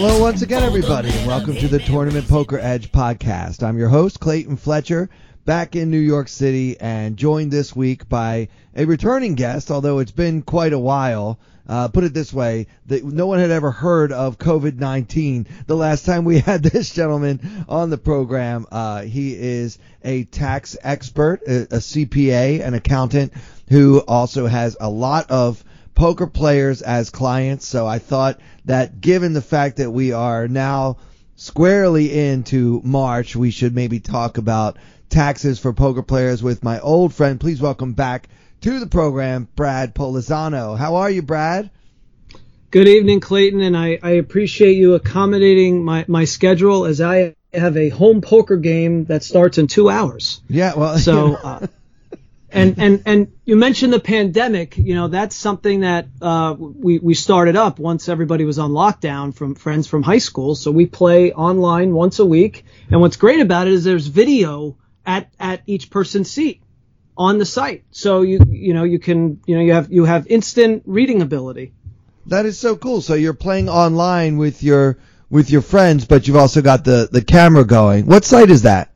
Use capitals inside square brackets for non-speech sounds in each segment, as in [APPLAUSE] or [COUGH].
Hello, once again, everybody, and welcome to the Tournament Poker Edge podcast. I'm your host, Clayton Fletcher, back in New York City, and joined this week by a returning guest, although it's been quite a while. Uh, put it this way, that no one had ever heard of COVID-19 the last time we [LAUGHS] had this gentleman on the program. Uh, he is a tax expert, a, a CPA, an accountant who also has a lot of poker players as clients. So I thought that given the fact that we are now squarely into March, we should maybe talk about taxes for poker players with my old friend. Please welcome back to the program, Brad Polizano. How are you, Brad? Good evening, Clayton, and I, I appreciate you accommodating my, my schedule as I have a home poker game that starts in two hours. Yeah, well, [LAUGHS] so uh, and and and you mentioned the pandemic. You know, that's something that uh, we we started up once everybody was on lockdown from friends from high school. So we play online once a week. And what's great about it is there's video at at each person's seat on the site. So you you know you can you know you have you have instant reading ability. That is so cool. So you're playing online with your with your friends, but you've also got the the camera going. What site is that?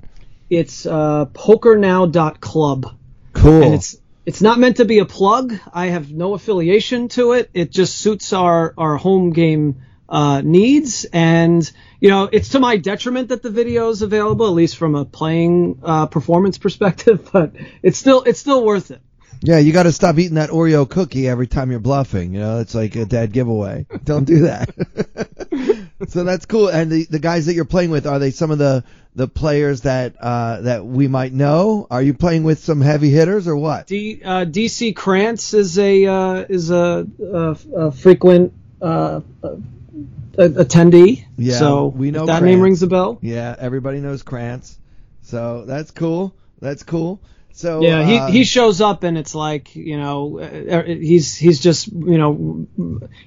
It's uh, pokernow.club. Cool. And it's it's not meant to be a plug. I have no affiliation to it. It just suits our our home game uh, needs, and you know it's to my detriment that the video is available, at least from a playing uh, performance perspective. [LAUGHS] But it's still it's still worth it. Yeah, you got to stop eating that Oreo cookie every time you're bluffing. You know, it's like a dead giveaway. [LAUGHS] Don't do that. [LAUGHS] so that's cool. And the the guys that you're playing with are they some of the the players that uh, that we might know? Are you playing with some heavy hitters or what? D, uh, DC Krantz is a uh, is a, a, a frequent uh, attendee. Yeah, so we know that Krantz. name rings a bell. Yeah, everybody knows Krantz. So that's cool. That's cool. So yeah, he uh, he shows up and it's like you know uh, he's he's just you know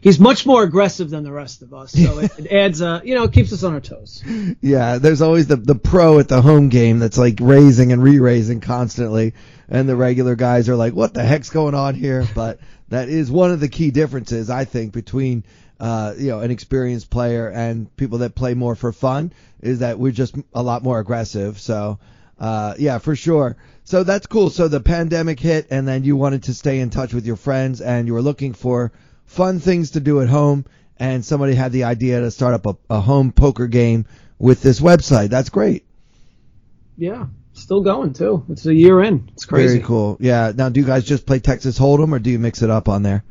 he's much more aggressive than the rest of us. So it, it adds uh you know it keeps us on our toes. Yeah, there's always the the pro at the home game that's like raising and re-raising constantly, and the regular guys are like, what the heck's going on here? [LAUGHS] But that is one of the key differences I think between uh, you know an experienced player and people that play more for fun is that we're just a lot more aggressive. So uh, yeah, for sure. So that's cool. So the pandemic hit, and then you wanted to stay in touch with your friends, and you were looking for fun things to do at home, and somebody had the idea to start up a, a home poker game with this website. That's great. Yeah, still going too. It's a year in. It's crazy. Very cool. Yeah. Now, do you guys just play Texas Hold'em, or do you mix it up on there?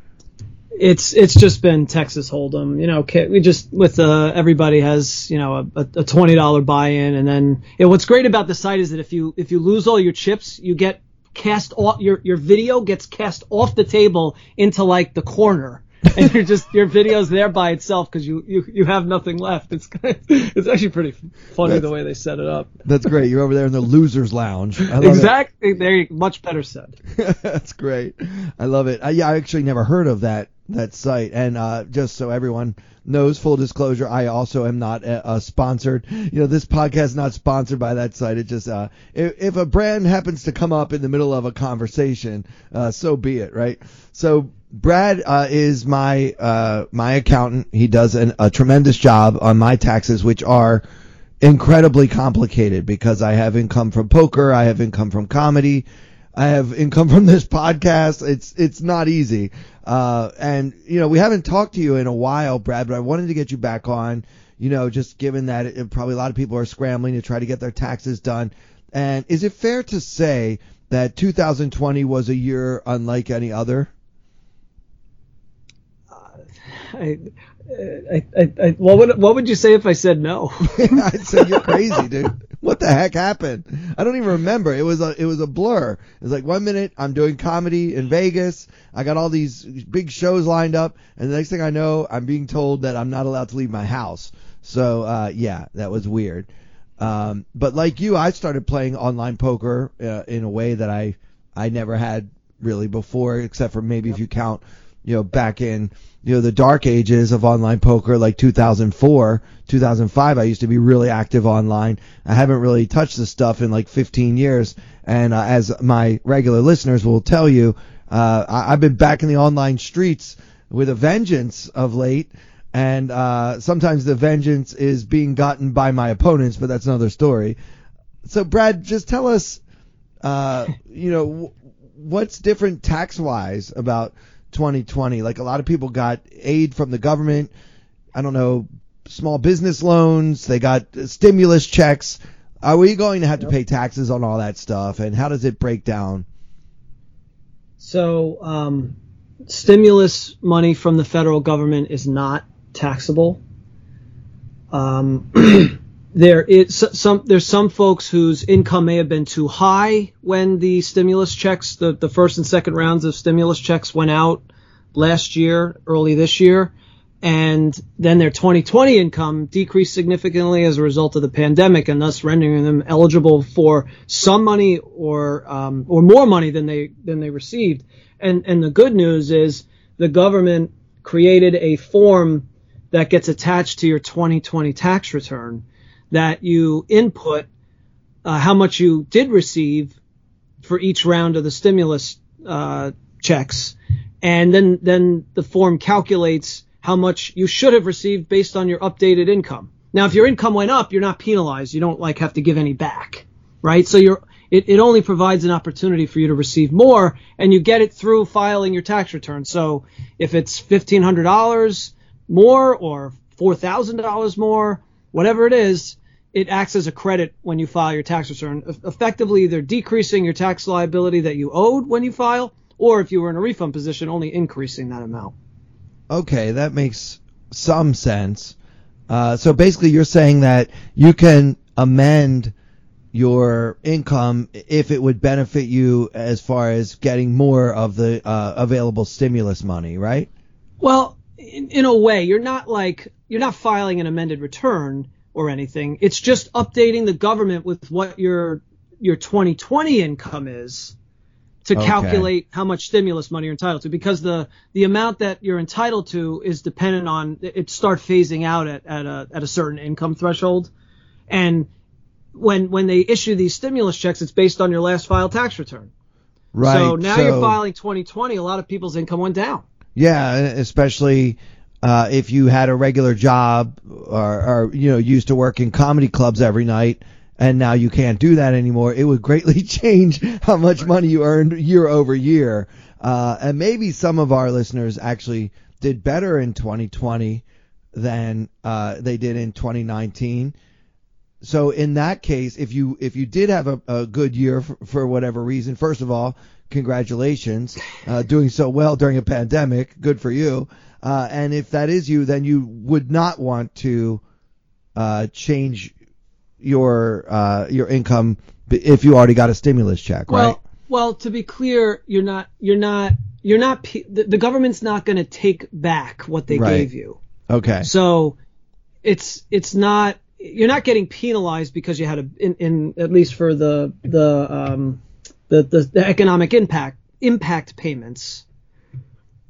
It's it's just been Texas Hold'em. You know, we just with uh, everybody has you know a, a twenty dollar buy in, and then and what's great about the site is that if you if you lose all your chips, you get cast off your your video gets cast off the table into like the corner. [LAUGHS] and you're just your video's there by itself because you, you you have nothing left. It's [LAUGHS] it's actually pretty funny the way they set it up. That's great. You're over there in the losers lounge. I love it. Exactly. There, you- much better said. [LAUGHS] That's great. I love it. Uh, yeah, I actually never heard of that that site. And uh, just so everyone knows, full disclosure, I also am not sponsored. You know, this podcast is not sponsored by that site. It just uh, if, if a brand happens to come up in the middle of a conversation, uh, so be it, right? So. Brad uh, is my uh, my accountant. He does an, a tremendous job on my taxes, which are incredibly complicated because I have income from poker, I have income from comedy, I have income from this [LAUGHS] podcast. It's it's not easy. Uh, and you know we haven't talked to you in a while, Brad, but I wanted to get you back on. You know, just given that it, probably a lot of people are scrambling to try to get their taxes done. And is it fair to say that 2020 was a year unlike any other? I, I, I, I, what would what would you say if I said no? [LAUGHS] I'd say you're crazy, dude. [LAUGHS] What the heck happened? I don't even remember. It was a it was a blur. It was like one minute I'm doing comedy in Vegas. I got all these big shows lined up, and the next thing I know, I'm being told that I'm not allowed to leave my house. So uh, yeah, that was weird. Um, but like you, I started playing online poker uh, in a way that I I never had really before, except for maybe if you count, you know, back in you know the dark ages of online poker, like 2004, 2005. I used to be really active online. I haven't really touched this stuff in like 15 years, and uh, as my regular listeners will tell you, uh, I, I've been back in the online streets with a vengeance of late and uh, sometimes the vengeance is being gotten by my opponents, but that's another story. So, Brad, just tell us, uh, you know, w- what's different tax wise about 2020? Like a lot of people got aid from the government. I don't know, small business loans. They got stimulus checks. Are we going to have to pay taxes on all that stuff? And how does it break down? So, um, stimulus money from the federal government is not taxable. Um, [CLEARS THROAT] there is some there's some folks whose income may have been too high when the stimulus checks, the, the first and second rounds of stimulus checks went out last year, early this year, and then their 2020 income decreased significantly as a result of the pandemic, and thus rendering them eligible for some money or um, or more money than they than they received. And and the good news is the government created a form that gets attached to your 2020 tax return that you input uh, how much you did receive for each round of the stimulus uh, checks, and then then the form calculates how much you should have received based on your updated income. Now, if your income went up, you're not penalized. You don't like have to give any back, right? So you're it, it only provides an opportunity for you to receive more, and you get it through filing your tax return. So if it's fifteen hundred dollars more or $4,000 more, whatever it is, it acts as a credit when you file your tax return, effectively either decreasing your tax liability that you owed when you file, or if you were in a refund position, only increasing that amount. Okay, that makes some sense. Uh, so basically, you're saying that you can amend your income if it would benefit you as far as getting more of the uh, available stimulus money, right? Well, in, in a way, you're not like you're not filing an amended return or anything. It's just updating the government with what your your 2020 income is to okay. calculate how much stimulus money you're entitled to because the the amount that you're entitled to is dependent on it start phasing out at, at a at a certain income threshold and when when they issue these stimulus checks it's based on your last filed tax return right so now so, you're filing 2020 a lot of people's income went down yeah, especially uh, if you had a regular job or, or you know used to work in comedy clubs every night and now you can't do that anymore, it would greatly [LAUGHS] change how much money you earned year over year. Uh, and maybe some of our listeners actually did better in 2020 than uh, they did in 2019. So in that case, if you if you did have a, a good year for, for whatever reason, first of all, congratulations, uh, doing so well during a pandemic. Good for you. Uh, and if that is you, then you would not want to uh, change your uh, your income if you already got a stimulus check, well, right? Well, to be clear, you're not you're not you're not the, the government's not going to take back what they right. gave you. Okay. So it's it's not you're not getting penalized because you had a in, in at least for the the um the, the, the economic impact impact payments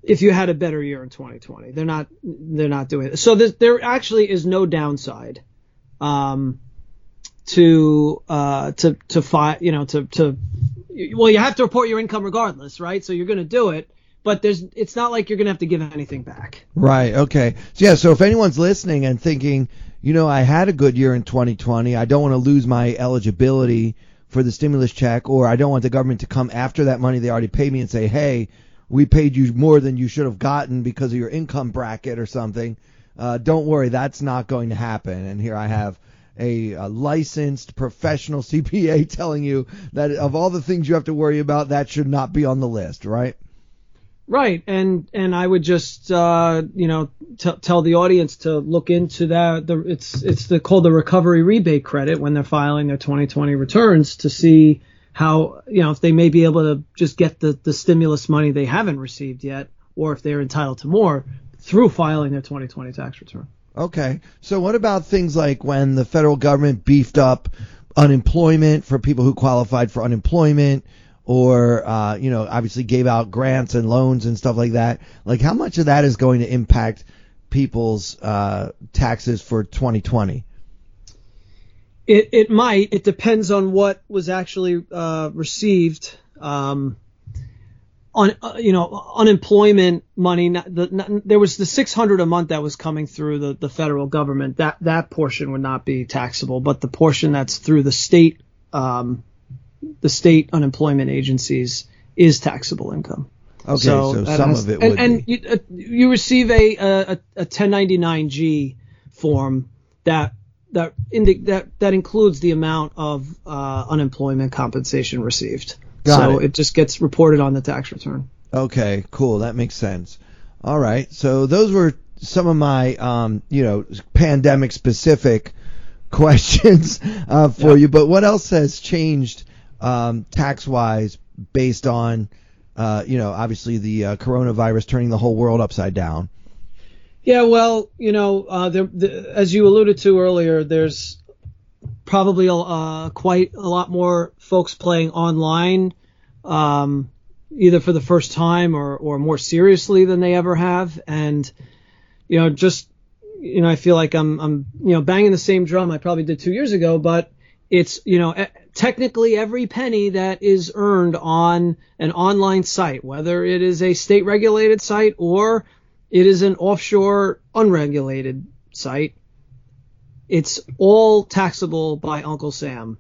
if you had a better year in 2020. They're not they're not doing it. So there actually is no downside um, to uh, to to fi- you know to to well you have to report your income regardless, right? So you're going to do it, but there's it's not like you're going to have to give anything back. Right. Okay. So yeah. So if anyone's listening and thinking, you know, I had a good year in 2020, I don't want to lose my eligibility for the stimulus check, or I don't want the government to come after that money they already paid me and say, hey, we paid you more than you should have gotten because of your income bracket or something. Uh, don't worry, that's not going to happen. And here I have a, a, licensed professional [LAUGHS] CPA telling you that of all the things you have to worry about, that should not be on the list, right? Right, and and I would just uh, you know t- tell the audience to look into that. The, it's it's the, called the recovery rebate credit when they're filing their 2020 returns to see how you know if they may be able to just get the the stimulus money they haven't received yet, or if they're entitled to more through filing their 2020 tax return. Okay. So what about things like when the federal government beefed up unemployment for people who qualified for unemployment or uh, you know, obviously gave out grants and loans and stuff like that? Like how much of that is going to impact people's uh, taxes for 2020? It it might. It depends on what was actually uh, received. Um, on uh, you know unemployment money. Not, the, not, there was the 600 a month that was coming through the, the federal government. That that portion would not be taxable, but the portion that's through the state um, the state unemployment agencies is taxable income. Okay, so, so some has, of it and, and you, uh, you, receive a, a a 1099-G form that that indi- that that includes the amount of uh, unemployment compensation received. Got so it. it just gets reported on the tax return. Okay, cool. That makes sense. All right. So those were some of my, um, you know, pandemic specific [LAUGHS] questions uh, for yeah. you. But what else has changed um, tax wise based on, uh, you know, obviously the uh, coronavirus turning the whole world upside down? Yeah, well, you know, uh, there, the, as you alluded to earlier, there's probably uh, quite a lot more folks playing online, um, either for the first time or, or more seriously than they ever have. And, you know, just, you know, I feel like I'm, I'm, you know, banging the same drum I probably did two years ago, but it's, you know, technically every penny that is earned on an online site, whether it is a state regulated site or it is an offshore unregulated site, it's all taxable by Uncle Sam.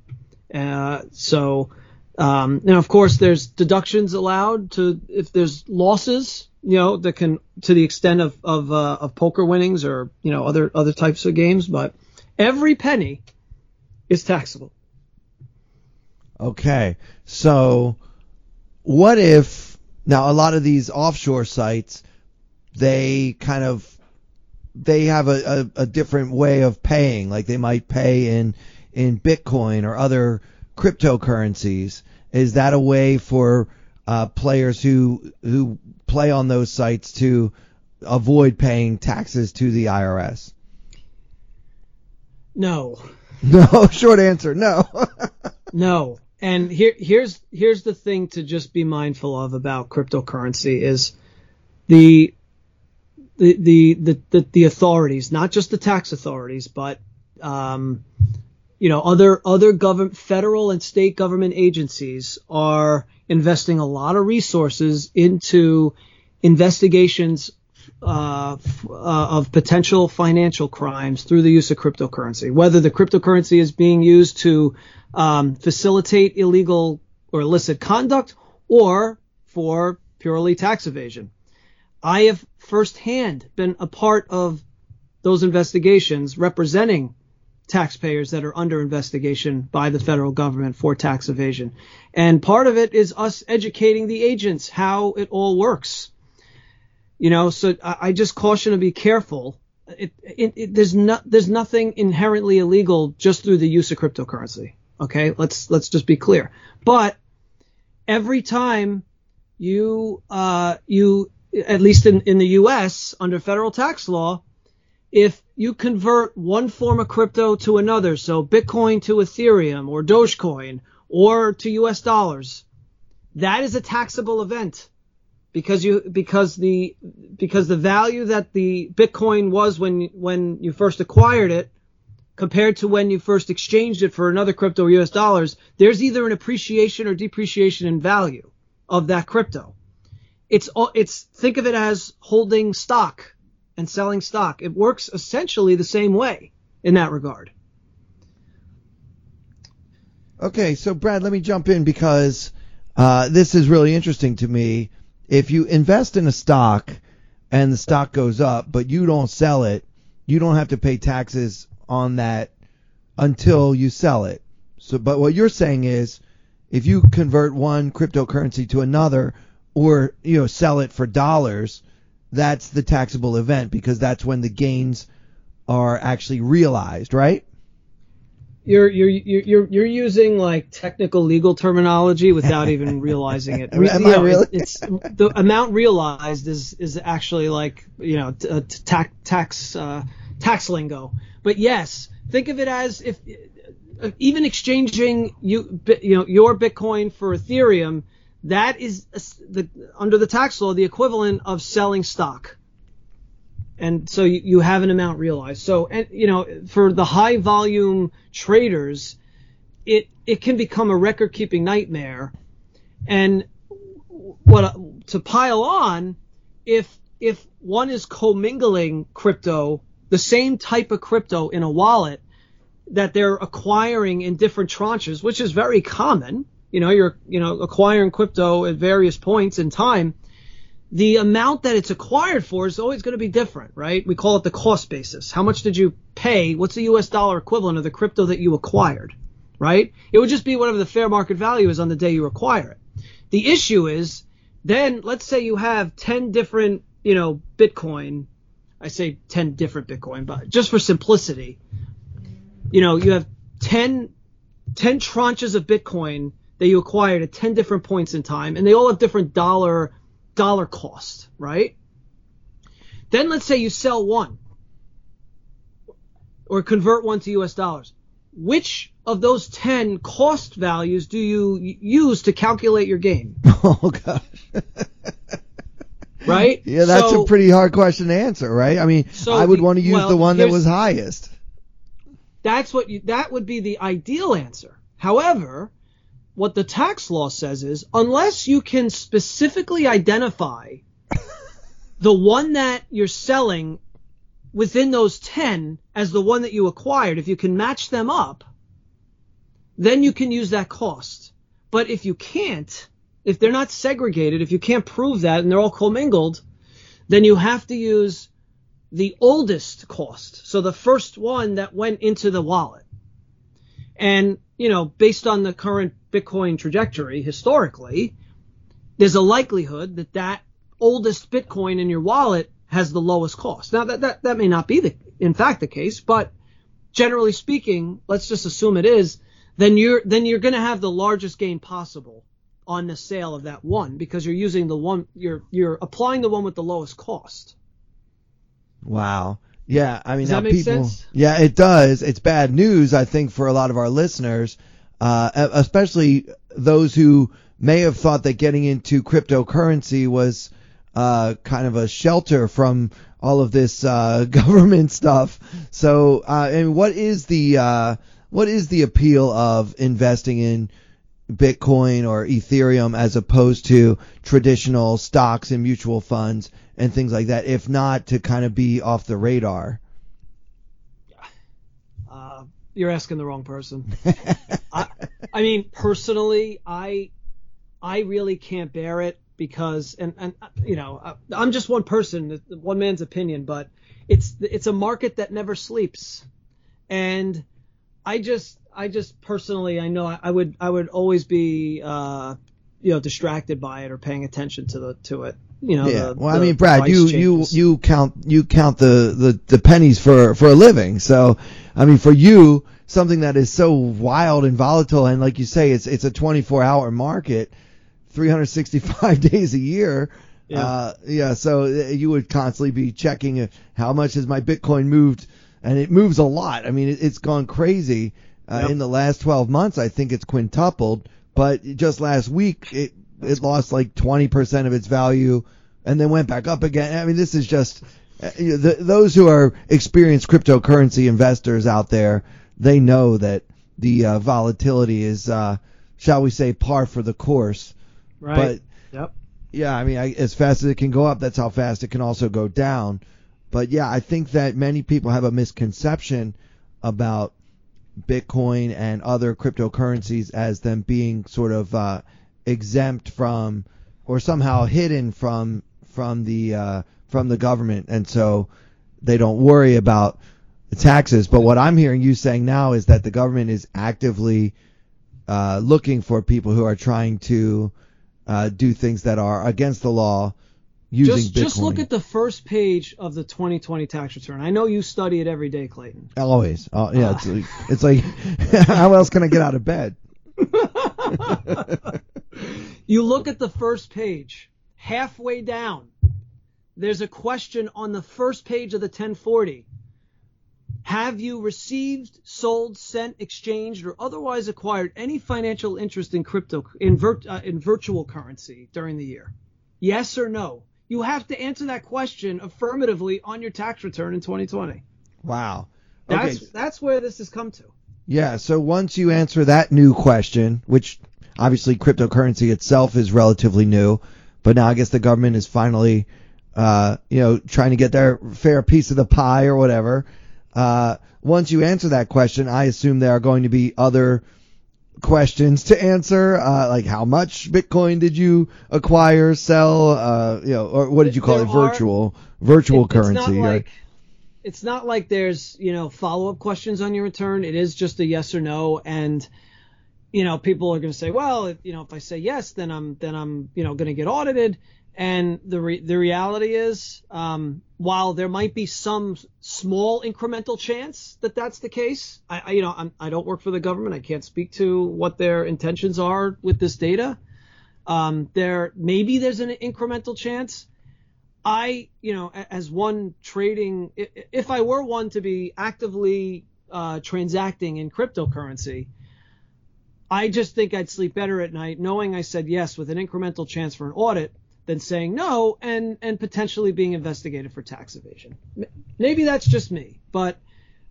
Uh, so, um, and of course, there's deductions allowed to if there's losses, you know, that can to the extent of of, uh, of poker winnings or you know other other types of games. But every penny is taxable. Okay, so what if now a lot of these offshore sites they kind of they have a, a, a different way of paying. Like they might pay in in Bitcoin or other cryptocurrencies. Is that a way for uh, players who who play on those sites to avoid paying taxes to the IRS? No. [LAUGHS] No. Short answer. No. [LAUGHS] no. And here here's here's the thing to just be mindful of about cryptocurrency is the the, the, the, the, authorities, not just the tax authorities, but, um, you know, other, other government, federal and state government agencies are investing a lot of resources into investigations uh, uh, of potential financial crimes through the use of cryptocurrency. Whether the cryptocurrency is being used to um, facilitate illegal or illicit conduct or for purely tax evasion. I have firsthand been a part of those investigations representing taxpayers that are under investigation by the federal government for tax evasion. And part of it is us educating the agents how it all works. You know, so I, just caution to be careful. It, it, it, there's not there's nothing inherently illegal just through the use of cryptocurrency. Okay, let's let's just be clear. But every time you uh, you at least in, in the US under federal tax law, if you convert one form of crypto to another, so Bitcoin to Ethereum or Dogecoin or to US dollars, that is a taxable event because you because the because the value that the Bitcoin was when when you first acquired it compared to when you first exchanged it for another crypto or US dollars, there's either an appreciation or depreciation in value of that crypto it's all it's think of it as holding stock and selling stock. It works essentially the same way in that regard. Okay, so Brad, let me jump in because uh, this is really interesting to me. If you invest in a stock and the stock goes up, but you don't sell it, you don't have to pay taxes on that until you sell it. So, but what you're saying is, if you convert one cryptocurrency to another, or you know sell it for dollars, that's the taxable event because that's when the gains are actually realized, right? You're you're you're you're using like technical legal terminology without even [LAUGHS] realizing it. Am you I really? it's the amount realized is is actually like you know t- uh, tax tax uh, tax lingo. But yes, think of it as if uh, even exchanging you you know your Bitcoin for Ethereum, that is the under the tax law the equivalent of selling stock. And so you, you have an amount realized. So and you know for the high volume traders, it it can become a record keeping nightmare. And what to pile on, if if one is commingling crypto, the same type of crypto in a wallet that they're acquiring in different tranches, which is very common. You know, you're you know acquiring crypto at various points in time. The amount that it's acquired for is always going to be different, right? We call it the cost basis. How much did you pay? What's the US dollar equivalent of the crypto that you acquired, right? It would just be whatever the fair market value is on the day you acquire it. The issue is then let's say you have 10 different, you know, Bitcoin. I say 10 different Bitcoin, but just for simplicity, you know, you have 10, 10 tranches of Bitcoin that you acquired at 10 different points in time, and they all have different dollar, dollar cost, right? Then let's say you sell one or convert one to US dollars. Which of those 10 cost values do you use to calculate your gain? [LAUGHS] Oh, gosh. right? Yeah, that's so, a pretty hard question to answer, right? I mean, so I would the- want to use well, the one that was highest. That's what you, that would be the ideal answer. However, what the tax law says is unless you can specifically identify the one that you're selling within those 10 as the one that you acquired, if you can match them up, then you can use that cost. But if you can't, if they're not segregated, if you can't prove that and they're all commingled, then you have to use the oldest cost. So the first one that went into the wallet. And, you know, based on the current Bitcoin trajectory historically, there's a likelihood that that oldest Bitcoin in your wallet has the lowest cost. Now that, that, that may not be the, in fact the case, but generally speaking, let's just assume it is, then you're, then you're going to have the largest gain possible on the sale of that one because you're using the one, you're, you're applying the one with the lowest cost. Wow. Yeah, I mean, Does that make people. sense? Yeah, it does. It's bad news, I think, for a lot of our listeners, uh, especially those who may have thought that getting into cryptocurrency was uh, kind of a shelter from all of this uh, [LAUGHS] government stuff. So, uh, and what is the uh, what is the appeal of investing in Bitcoin or Ethereum as opposed to traditional stocks and mutual funds and things like that, if not to kind of be off the radar? You're asking the wrong person. [LAUGHS] I, I mean, personally, I, I really can't bear it because, and, and you know, I'm just one person, one man's opinion, but it's, it's a market that never sleeps. And I just, I just personally, I know I, I would, I would always be, uh, you know, distracted by it or paying attention to the, to it. You know, yeah. the- well, I mean, Brad, you you you count you count the, the the pennies for for a living. So, I mean, for you, something that is so wild and volatile, and like you say, it's it's a 24 hour market, 365 [LAUGHS] days a year. Yeah. Uh, yeah. So uh, you would constantly be checking uh, how much has my Bitcoin moved, and it moves a lot. I mean, it, it's gone crazy. Uh, Yep. In the last 12 months, I think it's quintupled. But just last week, it it lost like 20% of its value and then went back up again. I mean, this is just the, those who are experienced cryptocurrency investors out there, they know that the uh, volatility is, uh, shall we say, par for the course. right. But yep. yeah, I mean, I, as fast as it can go up, that's how fast it can also go down. But yeah, I think that many people have a misconception about Bitcoin and other cryptocurrencies as them being sort of uh, exempt from or somehow hidden from from the uh, from the government, and so they don't worry about the taxes. But what I'm hearing you saying now is that the government is actively uh, looking for people who are trying to uh, do things that are against the law using Just, Bitcoin. just look at the first page of the 2020 tax return. I know you study it every day, Clayton. Always. Oh, yeah, it's like, it's like [LAUGHS] how else can I get out of bed? [LAUGHS] You look at the first page, halfway down, there's a question on the first page of the 1040. Have you received, sold, sent, exchanged, or otherwise acquired any financial interest in crypto in, uh, in virtual currency during the year? Yes or no? You have to answer that question affirmatively on your tax return in 2020. Wow. That's that's where this has come to. Yeah. So once you answer that new question, which obviously cryptocurrency itself is relatively new, but now I guess the government is finally, uh, you know, trying to get their fair piece of the pie or whatever. Uh, once you answer that question, I assume there are going to be other questions to answer, uh, like how much Bitcoin did you acquire, sell, uh, you know, or what did you call there it, virtual, are, virtual it, currency, like, right? It's not like there's, you know, follow-up questions on your return. It is just a yes or no, and you know, people are going to say, well, if, you know, if I say yes, then I'm then I'm, you know, going to get audited. And the re- the reality is, um, while there might be some small incremental chance that that's the case, I, I you know I'm, I do not work for the government. I can't speak to what their intentions are with this data. Um, there maybe there's an incremental chance. I, you know, as one trading, if I were one to be actively uh, transacting in cryptocurrency, I just think I'd sleep better at night knowing I said yes with an incremental chance for an audit than saying no and and potentially being investigated for tax evasion. Maybe that's just me, but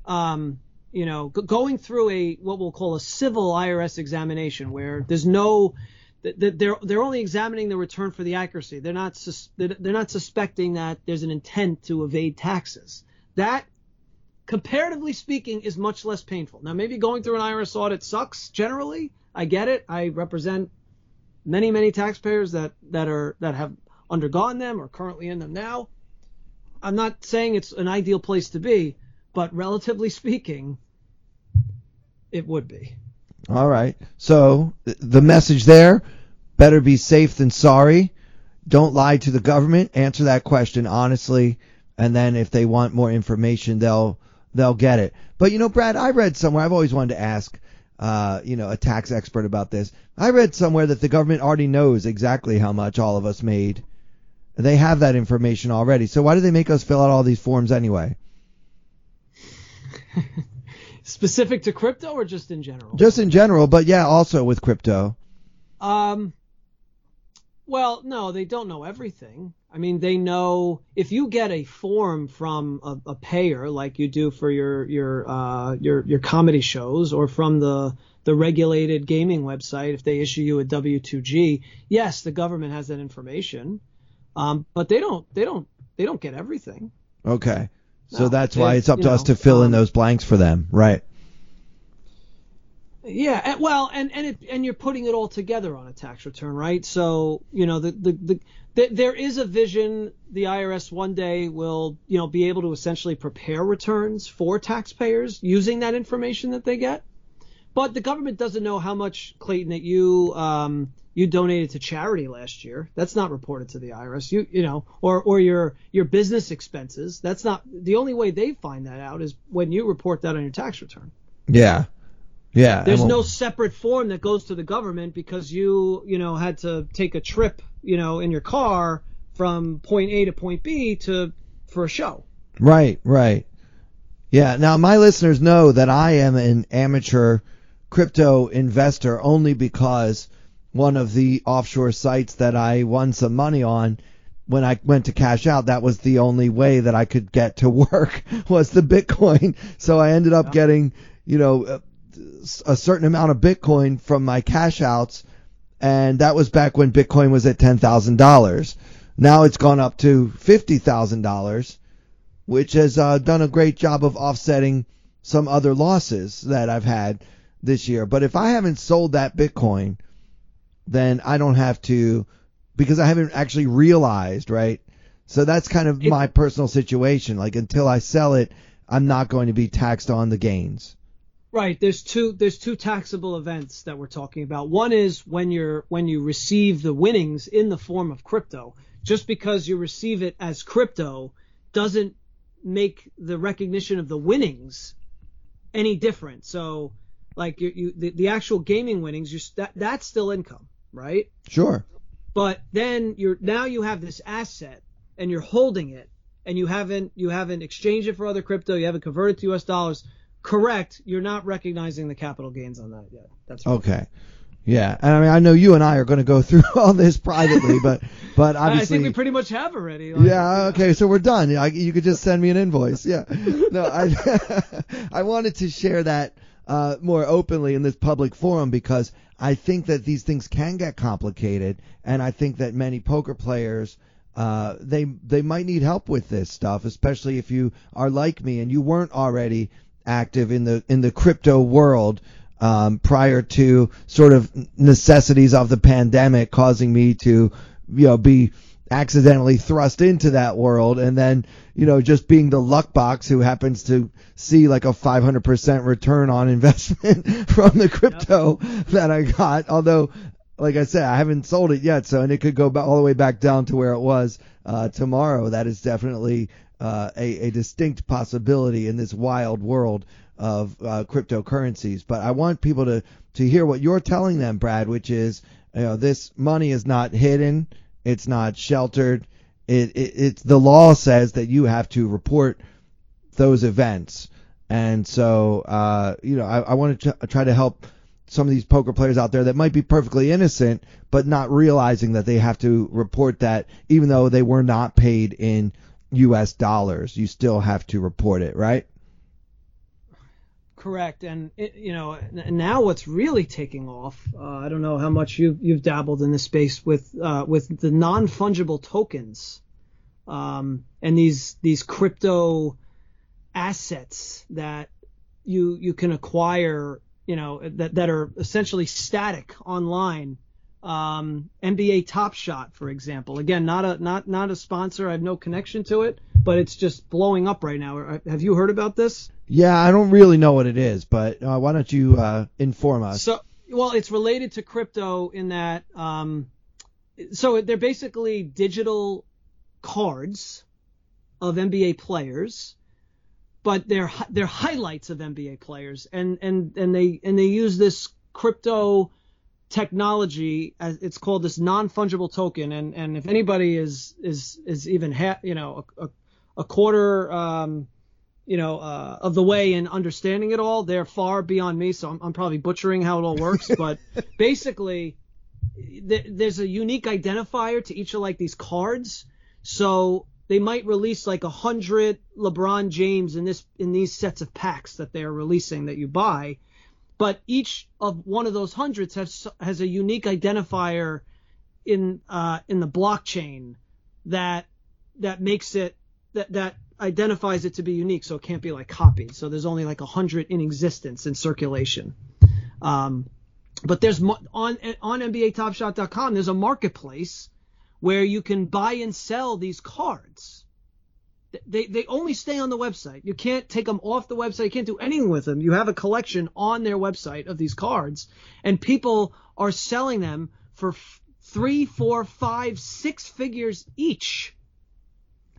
um, you know, g- going through a what we'll call a civil IRS examination where there's no they're they're only examining the return for the accuracy. They're not sus- they're not suspecting that there's an intent to evade taxes. That comparatively speaking is much less painful. Now maybe going through an IRS audit sucks generally. I get it. I represent many many taxpayers that that are that have undergone them or currently in them now. I'm not saying it's an ideal place to be, but relatively speaking, it would be. All right. So the message there, better be safe than sorry. Don't lie to the government. Answer that question honestly, and then if they want more information, they'll they'll get it. But you know, Brad, I read somewhere. I've always wanted to ask uh, you know, a tax expert about this. I read somewhere that the government already knows exactly how much all of us made. They have that information already. So why do they make us fill out all these forms anyway? [LAUGHS] Specific to crypto or just in general? Just in general, but yeah, also with crypto. Um, well, no, they don't know everything. I mean, they know if you get a form from a, a payer like you do for your your uh, your your comedy shows or from the the regulated gaming website, if they issue you a W2G, yes, the government has that information, um, but they don't they don't they don't get everything. Okay, so no, that's why it's up to us to fill um, in those blanks for them, right? Yeah, well, and and it, and you're putting it all together on a tax return, right? So you know the, the the, the there is a vision. The IRS one day will you know be able to essentially prepare returns for taxpayers using that information that they get. But the government doesn't know how much Clayton that you um, you donated to charity last year. That's not reported to the IRS. You you know, or or your your business expenses. That's not the only way they find that out is when you report that on your tax return. Yeah. Yeah. There's no separate form that goes to the government because you, you know, had to take a trip, you know, in your car from point A to point B to for a show. Right, right. Yeah. Now my listeners know that I am an amateur crypto investor only because one of the offshore sites that I won some money on when I went to cash out, that was the only way that I could get to [LAUGHS] work was the Bitcoin. So I ended up getting, you know, a certain amount of Bitcoin from my cash outs, and that was back when Bitcoin was at ten thousand dollars. Now it's gone up to fifty thousand dollars, which has uh, done a great job of offsetting some other losses that I've had this year. But if I haven't sold that Bitcoin, then I don't have to because I haven't actually realized, right? So that's kind of my personal situation. Like until I sell it, I'm not going to be taxed on the gains. Right. There's two there's two taxable events that we're talking about. One is when you're when you receive the winnings in the form of crypto. Just because you receive it as crypto doesn't make the recognition of the winnings any different. So like you, you the, the actual gaming winnings, you that that's still income, right? Sure. But then you're now you have this asset and you're holding it and you haven't you haven't exchanged it for other crypto, you haven't converted to US dollars, correct, you're not recognizing the capital gains on that yet. That's right. Okay. Yeah, and I mean, I know you and I are going to go through [LAUGHS] all this privately, but but obviously, [LAUGHS] I think we pretty much have already. Like, yeah. Okay, so we're done. Yeah, you could just send me an invoice. Yeah. No, I [LAUGHS] I wanted to share that uh, more openly in this public forum because I think that these things can get complicated, and I think that many poker players. Uh, they they might need help with this stuff, especially if you are like me and you weren't already active in the in the crypto world um, prior to sort of necessities of the pandemic causing me to, you know, be accidentally thrust into that world and then, you know, just being the luck box who happens to see like a 500% return on [LAUGHS] investment from the crypto yep. that I got. Although, like I said, I haven't sold it yet, so and it could go all the way back down to where it was uh, tomorrow. That is definitely uh, a, a distinct possibility in this wild world of uh, cryptocurrencies. But I want people to to hear what you're telling them, Brad, which is you know this money is not hidden, it's not sheltered. It, it it's the law says that you have to report those events, and so uh, you know I, I want to try to help some of these poker players out there that might be perfectly innocent, but not realizing that they have to report that even though they were not paid in U.S. dollars, you still have to report it, right? correct. And it, you know, now what's really taking off? Uh, I don't know how much you've you've dabbled in this space with uh, with the non fungible tokens, um, and these these crypto assets that you you can acquire. You know that that are essentially static online. Um, NBA Top Shot, for example. Again, not a not not a sponsor. I have no connection to it, but it's just blowing up right now. Have you heard about this? Yeah, I don't really know what it is, but uh, why don't you uh, inform us? So, well, it's related to crypto in that, um, so they're basically digital cards of NBA players, but they're they're highlights of NBA players, and and and they and they use this crypto technology as it's called this non fungible token, and and if anybody is is is even ha- you know a, a, a quarter um, you know, uh, of the way in understanding it all. They're far beyond me, so I'm, I'm probably butchering how it all works. [LAUGHS] but basically, th- there's a unique identifier to each of like these cards. So they might release like a hundred LeBron James in this in these sets of packs that they are releasing that you buy, but each of one of those hundreds has has a unique identifier in uh, in the blockchain that that makes it that that identifies it to be unique, so it can't be like copied. So there's only like a hundred in existence in circulation. Um, but there's on on NBATopShot.com. There's a marketplace where you can buy and sell these cards. They they only stay on the website. You can't take them off the website. You can't do anything with them. You have a collection on their website of these cards, and people are selling them for three, four, five, six figures each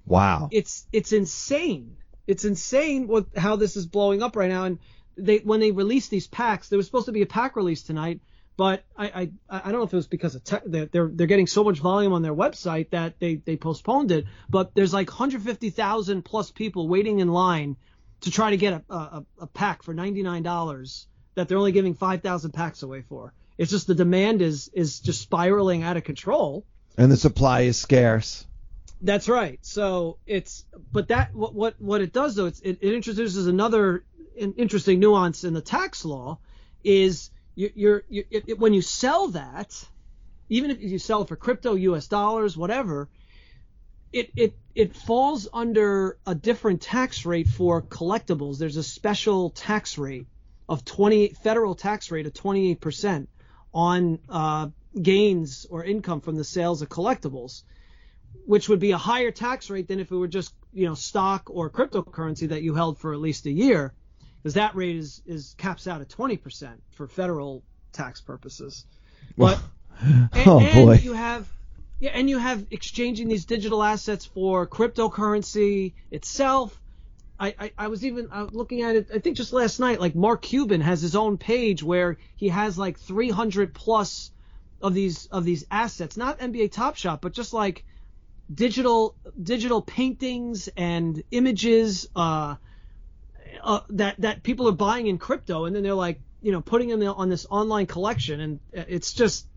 Wow. It's it's insane. It's insane what how this is blowing up right now. And they when they released these packs, there was supposed to be a pack release tonight, but I I, I don't know if it was because of te- they're, they're they're getting so much volume on their website that they they postponed it. But there's like 150,000 plus people waiting in line to try to get a a, a pack for $99 that they're only giving 5,000 packs away for. It's just the demand is is just spiraling out of control. And the supply is scarce. That's right. So it's but that what what what it does though it, it introduces another interesting nuance in the tax law is you're, you're, you're it, when you sell that even if you sell it for crypto US dollars whatever it it it falls under a different tax rate for collectibles. There's a special tax rate of 20 federal tax rate of 28% on uh, gains or income from the sales of collectibles which would be a higher tax rate than if it were just you know stock or cryptocurrency that you held for at least a year, because that rate is is caps out at 20% for federal tax purposes. But [LAUGHS] and, oh boy, and you have yeah, and you have exchanging these digital assets for cryptocurrency itself. I, I, I was even uh, looking at it. I think just last night, like Mark Cuban has his own page where he has like 300 plus of these of these assets, not NBA Top Shot, but just like digital digital paintings and images uh, uh, that that people are buying in crypto, and then they're like, you know, putting them on this online collection, and it's just.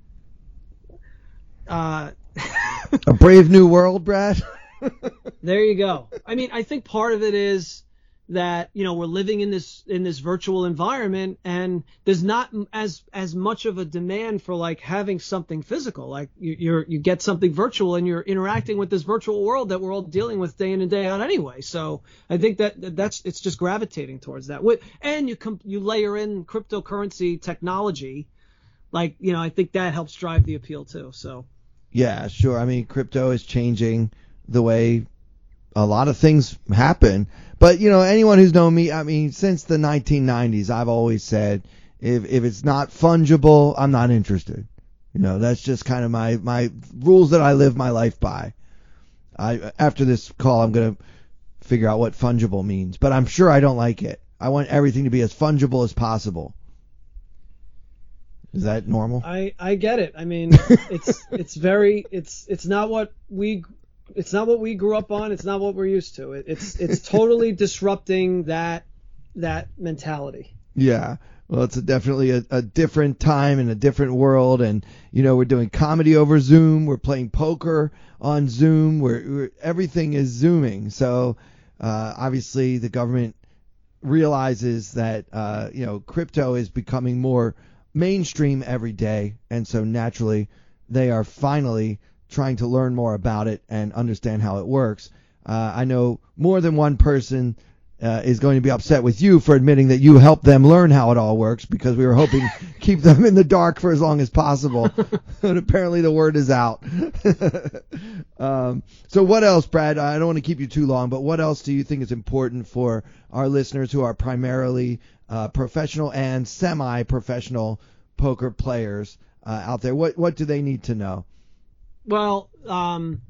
Uh, [LAUGHS] a brave new world, Brad. [LAUGHS] there you go. I mean, I think part of it is that you know we're living in this in this virtual environment and there's not as as much of a demand for like having something physical. Like you you're, you get something virtual and you're interacting with this virtual world that we're all dealing with day in and day out anyway. So i think that that's it's just gravitating towards that. And you com- you layer in cryptocurrency technology. Like you know i think that helps drive the appeal too so. Yeah sure. I mean crypto is changing the way a lot of things happen. But you know, anyone who's known me, I mean, since the 1990s, I've always said if if it's not fungible, I'm not interested. You know, that's just kind of my my rules that I live my life by. I after this call, I'm gonna figure out what fungible means, but I'm sure I don't like it. I want everything to be as fungible as possible. Is that normal? I I get it. I mean, [LAUGHS] it's it's very it's it's not what we it's not what we grew up on. It's not what we're used to. It, it's it's totally [LAUGHS] disrupting that that mentality. Yeah. Well, it's a definitely a, a, different time and a different world, and you know we're doing comedy over Zoom. We're playing poker on Zoom. We're, we're everything is zooming. So uh, obviously the government realizes that uh, you know crypto is becoming more mainstream every day, and so naturally they are finally trying to learn more about it and understand how it works. Uh, I know more than one person uh, is going to be upset with you for admitting that you helped them learn how it all works because we were hoping [LAUGHS] to keep them in the dark for as long as possible. [LAUGHS] but apparently the word is out. [LAUGHS] um, so what else, Brad? I don't want to keep you too long, but what else do you think is important for our listeners who are primarily uh, professional and semi-professional poker players uh, out there? What what do they need to know? Well, um,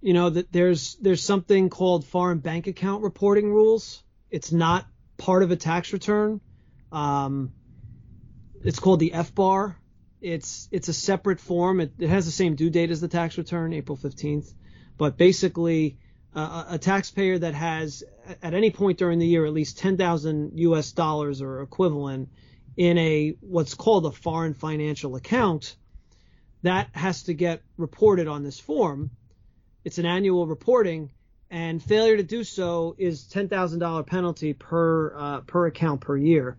you know that there's there's something called foreign bank account reporting rules. It's not part of a tax return. Um, it's called the FBAR. It's it's a separate form. It, it has the same due date as the tax return, April 15th. But basically, uh, a taxpayer that has at any point during the year at least 10,000 U.S. dollars or equivalent in a what's called a foreign financial account that has to get reported on this form. It's an annual reporting, and failure to do so is $10,000 penalty per uh, per account per year.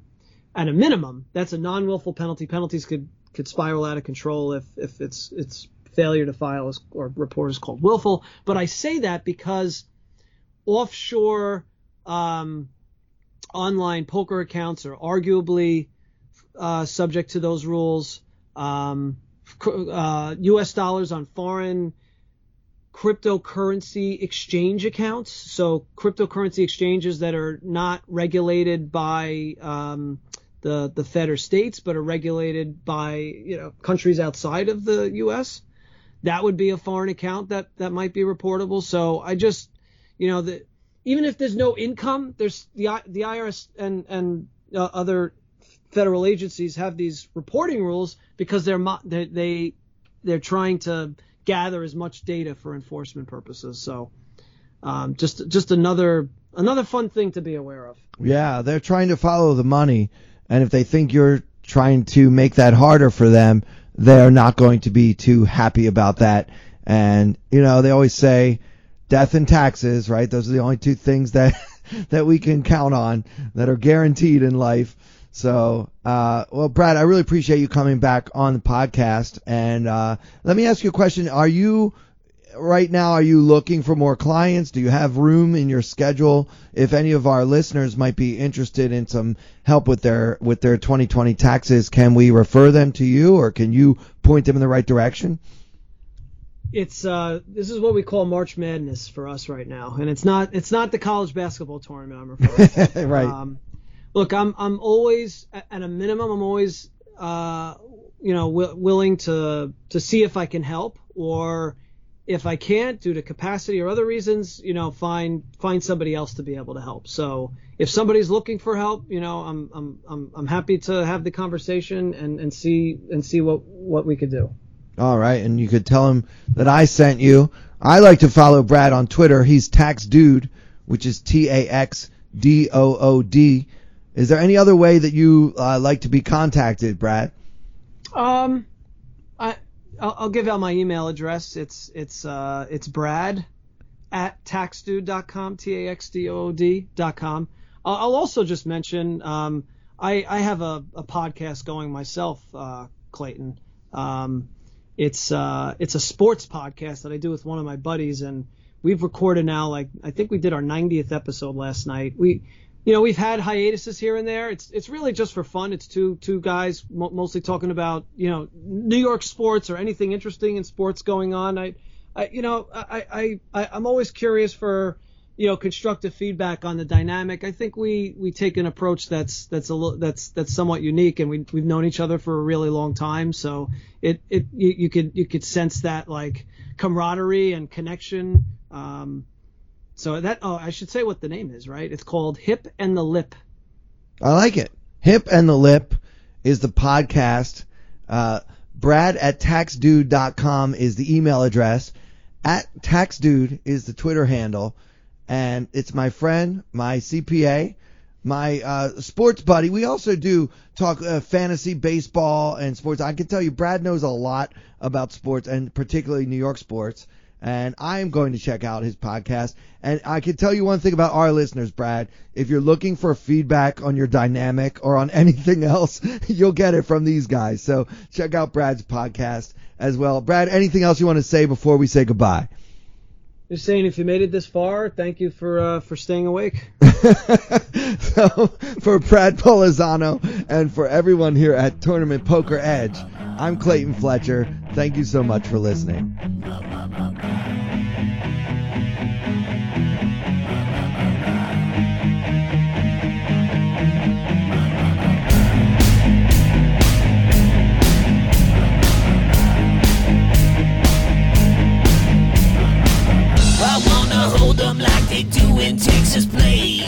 At a minimum, that's a non-willful penalty. Penalties could could spiral out of control if if it's it's failure to file is, or report is called willful. But I say that because offshore um, online poker accounts are arguably uh, subject to those rules. Um, uh, U.S. dollars on foreign cryptocurrency exchange accounts. So cryptocurrency exchanges that are not regulated by um, the the Fed or states, but are regulated by you know countries outside of the U.S. That would be a foreign account that that might be reportable. So I just you know that even if there's no income, there's the the IRS and and uh, other federal agencies have these reporting rules because they're they, they they're trying to gather as much data for enforcement purposes. So um, just just another another fun thing to be aware of. Yeah, they're trying to follow the money, and if they think you're trying to make that harder for them, they're not going to be too happy about that. And you know, they always say death and taxes, right? Those are the only two things that [LAUGHS] that we can count on that are guaranteed in life. So, uh, well, Brad, I really appreciate you coming back on the podcast. And uh, let me ask you a question: Are you right now? Are you looking for more clients? Do you have room in your schedule? If any of our listeners might be interested in some help with their with their 2020 taxes, can we refer them to you, or can you point them in the right direction? It's uh, this is what we call March Madness for us right now, and it's not it's not the college basketball tournament I'm referring to. [LAUGHS] right. Um, look, I'm I'm always at a minimum, I'm always uh, you know w- willing to to see if I can help, or if I can't due to capacity or other reasons, you know, find find somebody else to be able to help. So if somebody's looking for help, you know, I'm I'm I'm I'm happy to have the conversation and and see and see what what we could do. All right, and you could tell him that I sent you. I like to follow Brad on Twitter. He's Tax Dood, which is T A X D O O D. Is there any other way that you uh, like to be contacted, Brad? Um, I I'll, I'll give out my email address. It's it's uh it's Brad at taxdood.com, T A X D O O D.com. I'll, I'll also just mention um I I have a, a podcast going myself, uh, Clayton. Um, it's uh it's a sports podcast that I do with one of my buddies, and we've recorded now like I think we did our 90th episode last night. We you know we've had hiatuses here and there. It's it's really just for fun. It's two two guys mo- mostly talking about you know New York sports or anything interesting in sports going on. I, I you know I, I I I'm always curious for you know constructive feedback on the dynamic. I think we we take an approach that's that's a little that's that's somewhat unique, and we we've known each other for a really long time. So it it you, you could you could sense that like camaraderie and connection. Um, so that oh I should say what the name is right. It's called Hip and the Lip. I like it. Hip and the Lip is the podcast. Uh, Brad at taxdood.com is the email address. At taxdood is the Twitter handle. And it's my friend, my CPA, my uh, sports buddy. We also do talk uh, fantasy baseball and sports. I can tell you, Brad knows a lot about sports and particularly New York sports. And I am going to check out his podcast. And I can tell you one thing about our listeners, Brad. If you're looking for feedback on your dynamic or on [LAUGHS] anything else, [LAUGHS] you'll get it from these guys. So check out Brad's podcast as well. Brad, anything else you want to say before we say goodbye? Just saying, if you made it this far, thank you for uh, for staying awake. [LAUGHS] so for Brad Polizzano and for everyone here at Tournament Poker Edge, I'm Clayton Fletcher. Thank you so much for listening. I wanna hold 'em like they do in Texas plays.